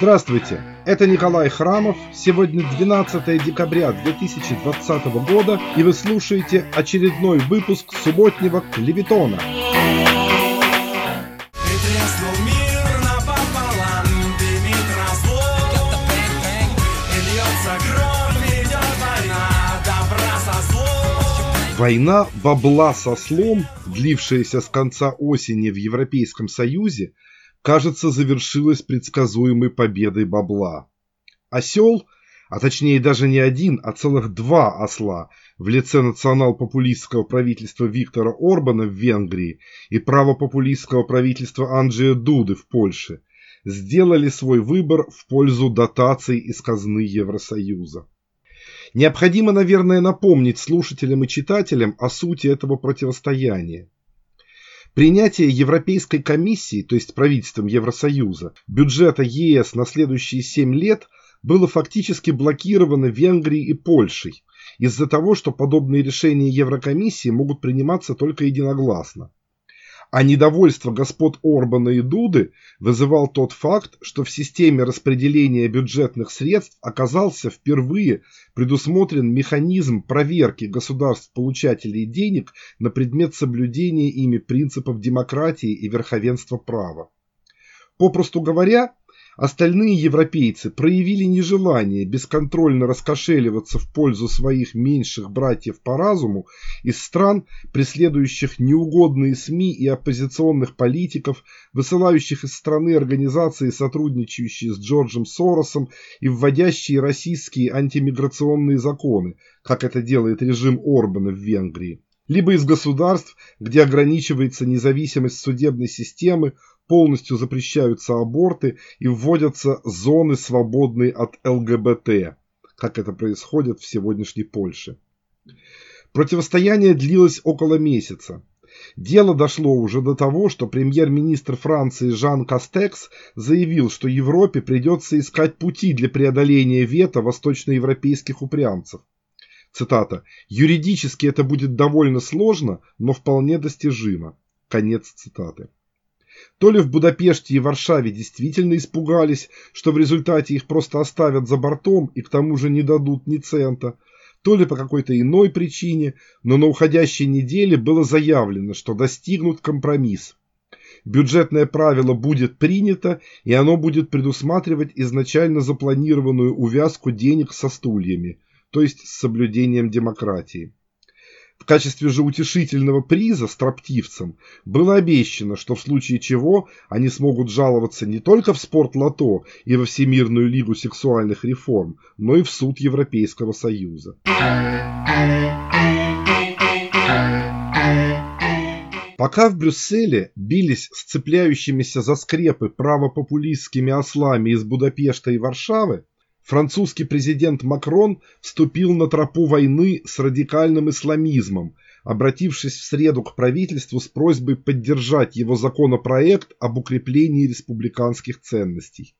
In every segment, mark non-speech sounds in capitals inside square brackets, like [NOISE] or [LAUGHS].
Здравствуйте, это Николай Храмов. Сегодня 12 декабря 2020 года, и вы слушаете очередной выпуск субботнего Клевитона. Война бабла со слом, длившаяся с конца осени в Европейском Союзе, кажется, завершилась предсказуемой победой бабла. Осел, а точнее даже не один, а целых два осла в лице национал-популистского правительства Виктора Орбана в Венгрии и правопопулистского правительства Анджея Дуды в Польше, сделали свой выбор в пользу дотаций из казны Евросоюза. Необходимо, наверное, напомнить слушателям и читателям о сути этого противостояния. Принятие Европейской комиссии, то есть правительством Евросоюза, бюджета ЕС на следующие 7 лет было фактически блокировано Венгрией и Польшей из-за того, что подобные решения Еврокомиссии могут приниматься только единогласно. А недовольство господ Орбана и Дуды вызывал тот факт, что в системе распределения бюджетных средств оказался впервые предусмотрен механизм проверки государств-получателей денег на предмет соблюдения ими принципов демократии и верховенства права. Попросту говоря, Остальные европейцы проявили нежелание бесконтрольно раскошеливаться в пользу своих меньших братьев по разуму из стран, преследующих неугодные СМИ и оппозиционных политиков, высылающих из страны организации, сотрудничающие с Джорджем Соросом и вводящие российские антимиграционные законы, как это делает режим Орбана в Венгрии либо из государств, где ограничивается независимость судебной системы, полностью запрещаются аборты и вводятся зоны, свободные от ЛГБТ, как это происходит в сегодняшней Польше. Противостояние длилось около месяца. Дело дошло уже до того, что премьер-министр Франции Жан Кастекс заявил, что Европе придется искать пути для преодоления вето восточноевропейских упрямцев. Цитата. «Юридически это будет довольно сложно, но вполне достижимо». Конец цитаты. То ли в Будапеште и Варшаве действительно испугались, что в результате их просто оставят за бортом и к тому же не дадут ни цента, то ли по какой-то иной причине, но на уходящей неделе было заявлено, что достигнут компромисс. Бюджетное правило будет принято, и оно будет предусматривать изначально запланированную увязку денег со стульями, то есть с соблюдением демократии. В качестве же утешительного приза строптивцам было обещано, что в случае чего они смогут жаловаться не только в спорт-лото и во Всемирную лигу сексуальных реформ, но и в суд Европейского Союза. Пока в Брюсселе бились с цепляющимися за скрепы правопопулистскими ослами из Будапешта и Варшавы, французский президент Макрон вступил на тропу войны с радикальным исламизмом, обратившись в среду к правительству с просьбой поддержать его законопроект об укреплении республиканских ценностей.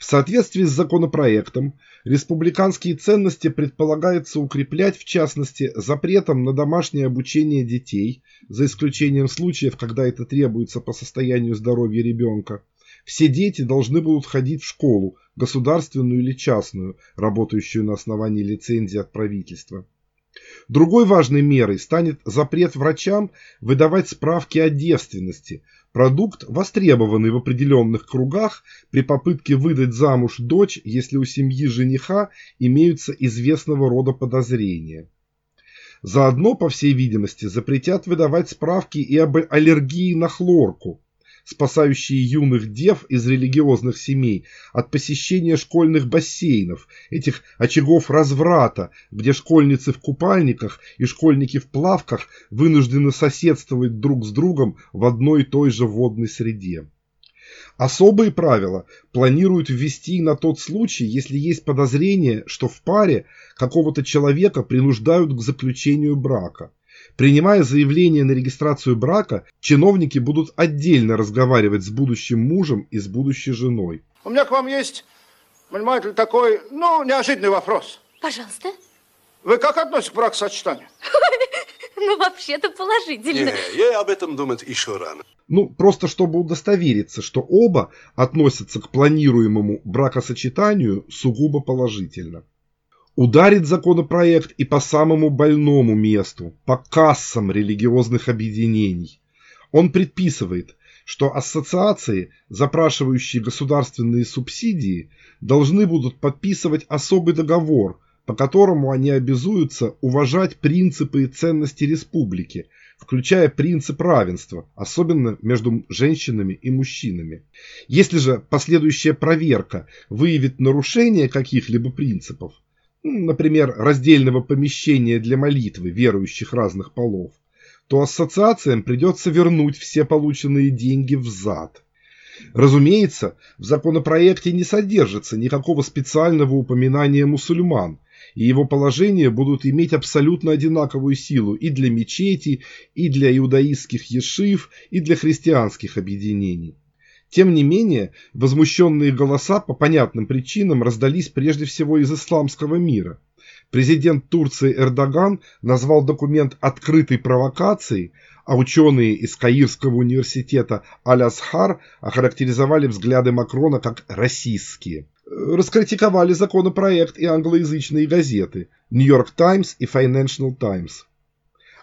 В соответствии с законопроектом, республиканские ценности предполагается укреплять в частности запретом на домашнее обучение детей, за исключением случаев, когда это требуется по состоянию здоровья ребенка, все дети должны будут ходить в школу, государственную или частную, работающую на основании лицензии от правительства. Другой важной мерой станет запрет врачам выдавать справки о девственности, продукт, востребованный в определенных кругах при попытке выдать замуж дочь, если у семьи жениха имеются известного рода подозрения. Заодно, по всей видимости, запретят выдавать справки и об аллергии на хлорку, спасающие юных дев из религиозных семей от посещения школьных бассейнов, этих очагов разврата, где школьницы в купальниках и школьники в плавках вынуждены соседствовать друг с другом в одной и той же водной среде. Особые правила планируют ввести на тот случай, если есть подозрение, что в паре какого-то человека принуждают к заключению брака. Принимая заявление на регистрацию брака, чиновники будут отдельно разговаривать с будущим мужем и с будущей женой. У меня к вам есть, понимаете, такой, ну, неожиданный вопрос. Пожалуйста. Вы как относитесь к бракосочетанию? [LAUGHS] Ну, вообще-то положительно. Не, ей об этом думать еще рано. Ну, просто чтобы удостовериться, что оба относятся к планируемому бракосочетанию сугубо положительно. Ударит законопроект и по самому больному месту, по кассам религиозных объединений. Он предписывает, что ассоциации, запрашивающие государственные субсидии, должны будут подписывать особый договор, по которому они обязуются уважать принципы и ценности республики, включая принцип равенства, особенно между женщинами и мужчинами. Если же последующая проверка выявит нарушение каких-либо принципов, например, раздельного помещения для молитвы верующих разных полов, то ассоциациям придется вернуть все полученные деньги взад. Разумеется, в законопроекте не содержится никакого специального упоминания мусульман, и его положения будут иметь абсолютно одинаковую силу и для мечети, и для иудаистских ешив, и для христианских объединений. Тем не менее, возмущенные голоса по понятным причинам раздались прежде всего из исламского мира – Президент Турции Эрдоган назвал документ открытой провокацией, а ученые из Каирского университета Аль-Асхар охарактеризовали взгляды Макрона как «российские». Раскритиковали законопроект и англоязычные газеты «Нью-Йорк Таймс» и «Financial Times».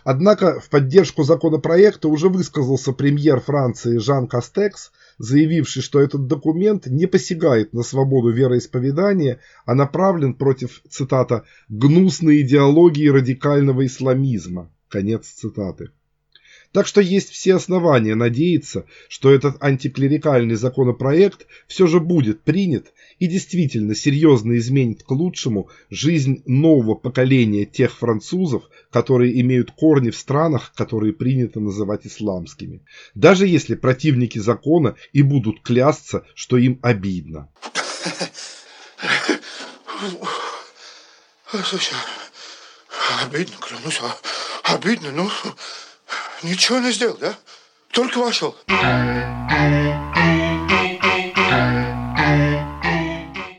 Однако в поддержку законопроекта уже высказался премьер Франции Жан Кастекс, заявивший, что этот документ не посягает на свободу вероисповедания, а направлен против, цитата, «гнусной идеологии радикального исламизма». Конец цитаты. Так что есть все основания надеяться, что этот антиклерикальный законопроект все же будет принят и действительно серьезно изменит к лучшему жизнь нового поколения тех французов, которые имеют корни в странах, которые принято называть исламскими. Даже если противники закона и будут клясться, что им обидно. Слушай, обидно, клянусь, а, обидно, ну, ничего не сделал, да? Только вошел.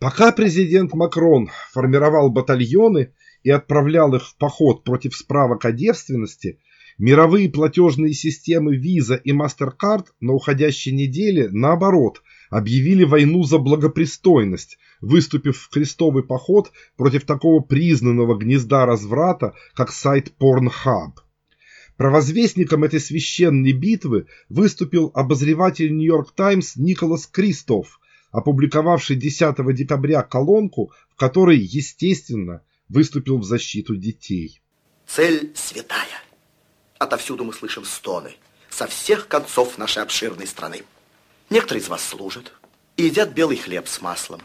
Пока президент Макрон формировал батальоны и отправлял их в поход против справок о девственности, мировые платежные системы Visa и MasterCard на уходящей неделе, наоборот, объявили войну за благопристойность, выступив в крестовый поход против такого признанного гнезда разврата, как сайт Pornhub. Провозвестником этой священной битвы выступил обозреватель Нью-Йорк Таймс Николас Кристоф, опубликовавший 10 декабря колонку, в которой, естественно, выступил в защиту детей. Цель святая. Отовсюду мы слышим стоны. Со всех концов нашей обширной страны. Некоторые из вас служат и едят белый хлеб с маслом.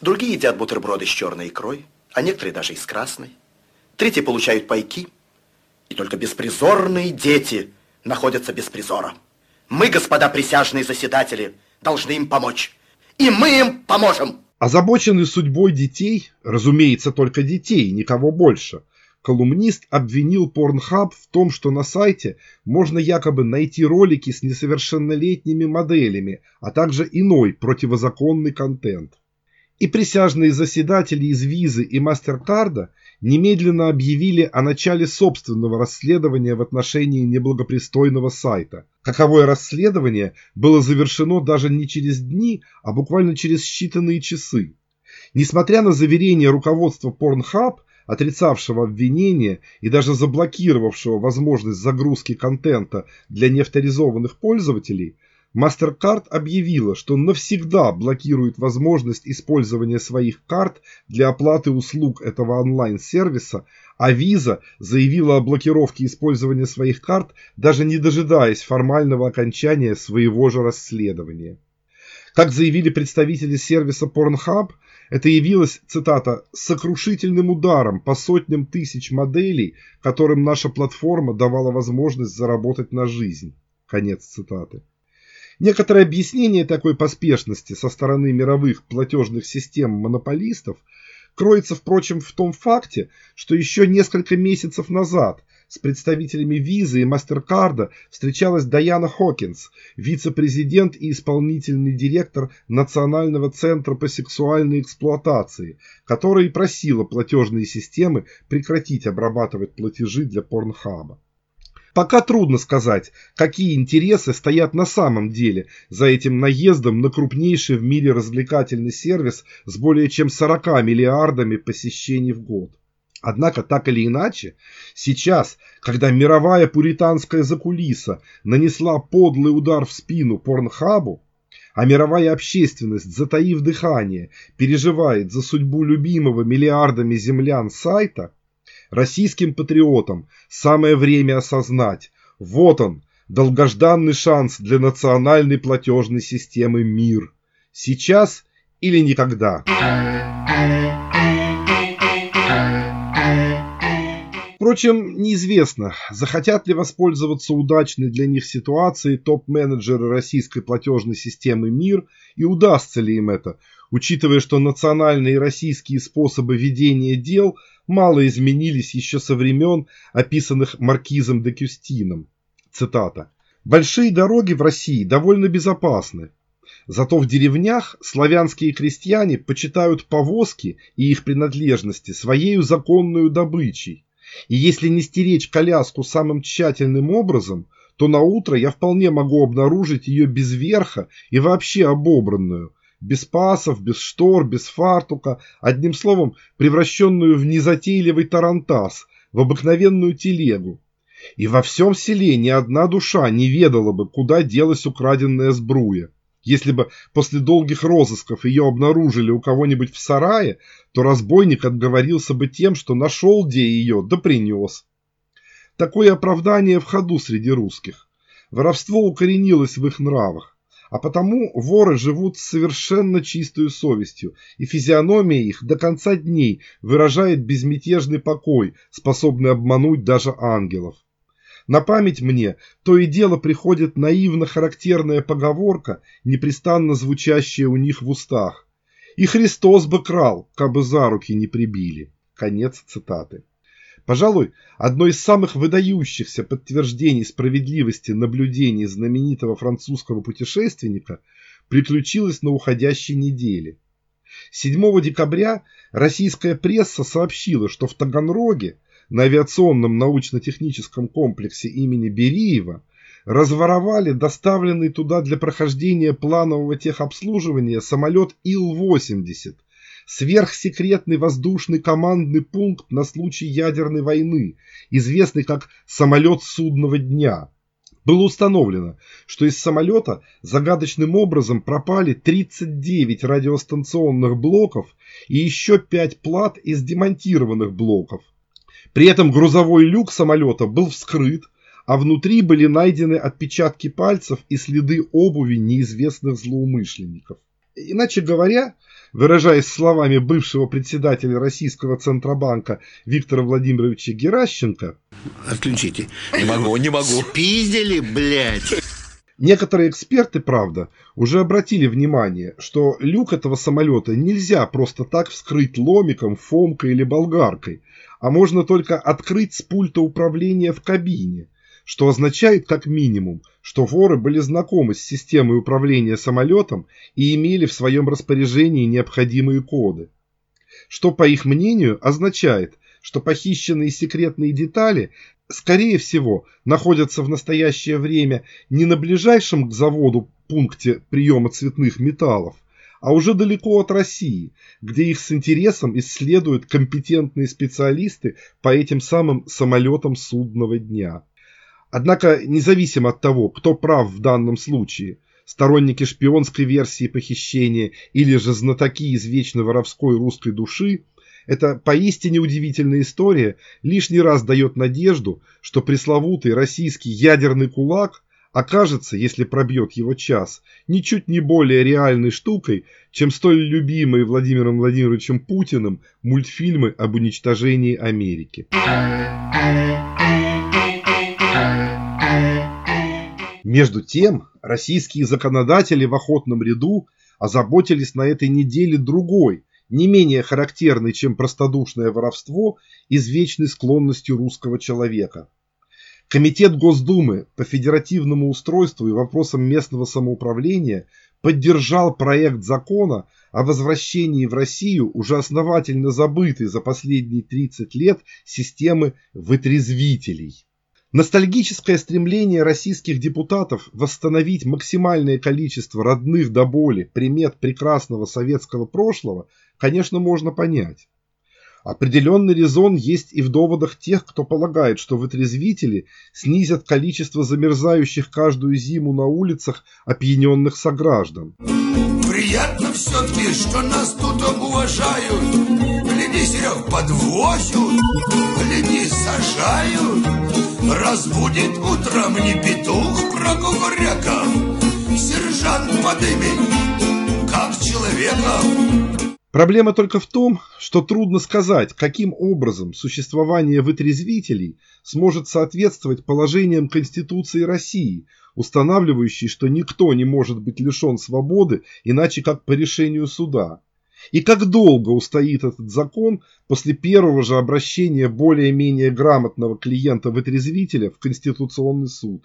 Другие едят бутерброды с черной икрой, а некоторые даже и с красной. Третьи получают пайки. И только беспризорные дети находятся без призора. Мы, господа присяжные заседатели, должны им помочь и мы им поможем. Озабоченный судьбой детей, разумеется, только детей, никого больше, колумнист обвинил Pornhub в том, что на сайте можно якобы найти ролики с несовершеннолетними моделями, а также иной противозаконный контент. И присяжные заседатели из Визы и Мастеркарда немедленно объявили о начале собственного расследования в отношении неблагопристойного сайта. Каковое расследование было завершено даже не через дни, а буквально через считанные часы. Несмотря на заверение руководства Pornhub, отрицавшего обвинения и даже заблокировавшего возможность загрузки контента для неавторизованных пользователей, MasterCard объявила, что навсегда блокирует возможность использования своих карт для оплаты услуг этого онлайн-сервиса, а Visa заявила о блокировке использования своих карт, даже не дожидаясь формального окончания своего же расследования. Как заявили представители сервиса Pornhub, это явилось, цитата, «сокрушительным ударом по сотням тысяч моделей, которым наша платформа давала возможность заработать на жизнь». Конец цитаты. Некоторое объяснение такой поспешности со стороны мировых платежных систем монополистов кроется, впрочем, в том факте, что еще несколько месяцев назад с представителями Визы и Мастеркарда встречалась Даяна Хокинс, вице-президент и исполнительный директор Национального центра по сексуальной эксплуатации, которая и просила платежные системы прекратить обрабатывать платежи для Порнхаба. Пока трудно сказать, какие интересы стоят на самом деле за этим наездом на крупнейший в мире развлекательный сервис с более чем 40 миллиардами посещений в год. Однако, так или иначе, сейчас, когда мировая пуританская закулиса нанесла подлый удар в спину порнхабу, а мировая общественность, затаив дыхание, переживает за судьбу любимого миллиардами землян сайта, российским патриотам самое время осознать, вот он, долгожданный шанс для национальной платежной системы МИР. Сейчас или никогда. Впрочем, неизвестно, захотят ли воспользоваться удачной для них ситуацией топ-менеджеры российской платежной системы МИР и удастся ли им это, учитывая, что национальные и российские способы ведения дел мало изменились еще со времен, описанных маркизом де Кюстином. Цитата. «Большие дороги в России довольно безопасны, Зато в деревнях славянские крестьяне почитают повозки и их принадлежности своей законную добычей. И если не стеречь коляску самым тщательным образом, то на утро я вполне могу обнаружить ее без верха и вообще обобранную, без пасов, без штор, без фартука, одним словом, превращенную в незатейливый тарантас, в обыкновенную телегу. И во всем селе ни одна душа не ведала бы, куда делась украденная сбруя. Если бы после долгих розысков ее обнаружили у кого-нибудь в сарае, то разбойник отговорился бы тем, что нашел где ее, да принес. Такое оправдание в ходу среди русских. Воровство укоренилось в их нравах. А потому воры живут с совершенно чистой совестью, и физиономия их до конца дней выражает безмятежный покой, способный обмануть даже ангелов. На память мне то и дело приходит наивно характерная поговорка, непрестанно звучащая у них в устах. «И Христос бы крал, кабы за руки не прибили». Конец цитаты. Пожалуй, одно из самых выдающихся подтверждений справедливости наблюдений знаменитого французского путешественника приключилось на уходящей неделе. 7 декабря российская пресса сообщила, что в Таганроге на авиационном научно-техническом комплексе имени Бериева разворовали доставленный туда для прохождения планового техобслуживания самолет Ил-80, сверхсекретный воздушный командный пункт на случай ядерной войны, известный как «самолет судного дня». Было установлено, что из самолета загадочным образом пропали 39 радиостанционных блоков и еще 5 плат из демонтированных блоков – при этом грузовой люк самолета был вскрыт, а внутри были найдены отпечатки пальцев и следы обуви неизвестных злоумышленников. Иначе говоря, выражаясь словами бывшего председателя Российского Центробанка Виктора Владимировича Геращенко... Отключите. Не могу, не могу. Спиздили, блядь. Некоторые эксперты, правда, уже обратили внимание, что люк этого самолета нельзя просто так вскрыть ломиком, фомкой или болгаркой, а можно только открыть с пульта управления в кабине, что означает как минимум, что воры были знакомы с системой управления самолетом и имели в своем распоряжении необходимые коды. Что, по их мнению, означает, что похищенные секретные детали скорее всего, находятся в настоящее время не на ближайшем к заводу пункте приема цветных металлов, а уже далеко от России, где их с интересом исследуют компетентные специалисты по этим самым самолетам судного дня. Однако, независимо от того, кто прав в данном случае, сторонники шпионской версии похищения или же знатоки извечно воровской русской души – эта поистине удивительная история лишний раз дает надежду, что пресловутый российский ядерный кулак окажется, если пробьет его час, ничуть не более реальной штукой, чем столь любимые Владимиром Владимировичем Путиным мультфильмы об уничтожении Америки. Между тем, российские законодатели в охотном ряду озаботились на этой неделе другой, не менее характерный, чем простодушное воровство, извечной склонностью русского человека. Комитет Госдумы по федеративному устройству и вопросам местного самоуправления поддержал проект закона о возвращении в Россию уже основательно забытой за последние 30 лет системы вытрезвителей. Ностальгическое стремление российских депутатов восстановить максимальное количество родных до боли примет прекрасного советского прошлого, конечно, можно понять. Определенный резон есть и в доводах тех, кто полагает, что вытрезвители снизят количество замерзающих каждую зиму на улицах опьяненных сограждан. Приятно все-таки, что нас тут уважают. Гляди, Серег, подвозят, гляди, сажают. Разбудит утром не петух прокукуряков, Сержант подымет, как человека. Проблема только в том, что трудно сказать, каким образом существование вытрезвителей сможет соответствовать положениям Конституции России, устанавливающей, что никто не может быть лишен свободы иначе как по решению суда. И как долго устоит этот закон после первого же обращения более-менее грамотного клиента-вытрезвителя в Конституционный суд.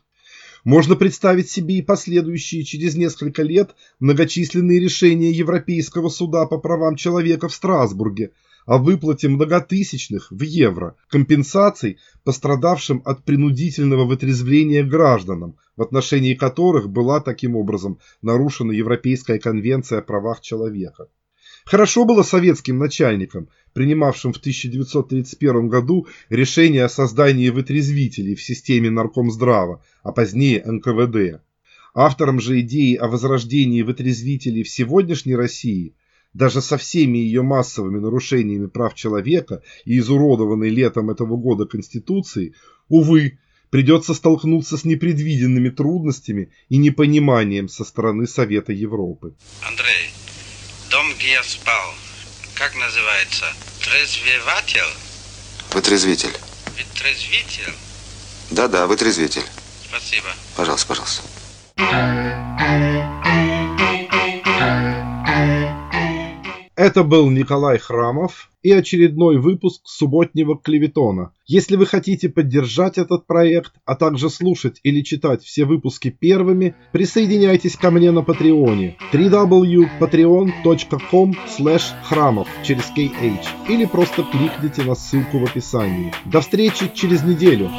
Можно представить себе и последующие через несколько лет многочисленные решения Европейского суда по правам человека в Страсбурге о выплате многотысячных в евро компенсаций пострадавшим от принудительного вытрезвления гражданам, в отношении которых была таким образом нарушена Европейская конвенция о правах человека. Хорошо было советским начальникам, принимавшим в 1931 году решение о создании вытрезвителей в системе Наркомздрава, а позднее НКВД. Автором же идеи о возрождении вытрезвителей в сегодняшней России, даже со всеми ее массовыми нарушениями прав человека и изуродованной летом этого года Конституции, увы, придется столкнуться с непредвиденными трудностями и непониманием со стороны Совета Европы. Андрей, дом, где я спал, как называется? Трезвеватель? Вытрезвитель. Вытрезвитель? Да-да, вытрезвитель. Спасибо. Пожалуйста, пожалуйста. Это был Николай Храмов и очередной выпуск субботнего клеветона. Если вы хотите поддержать этот проект, а также слушать или читать все выпуски первыми, присоединяйтесь ко мне на Патреоне www.patreon.com храмов через KH или просто кликните на ссылку в описании. До встречи через неделю!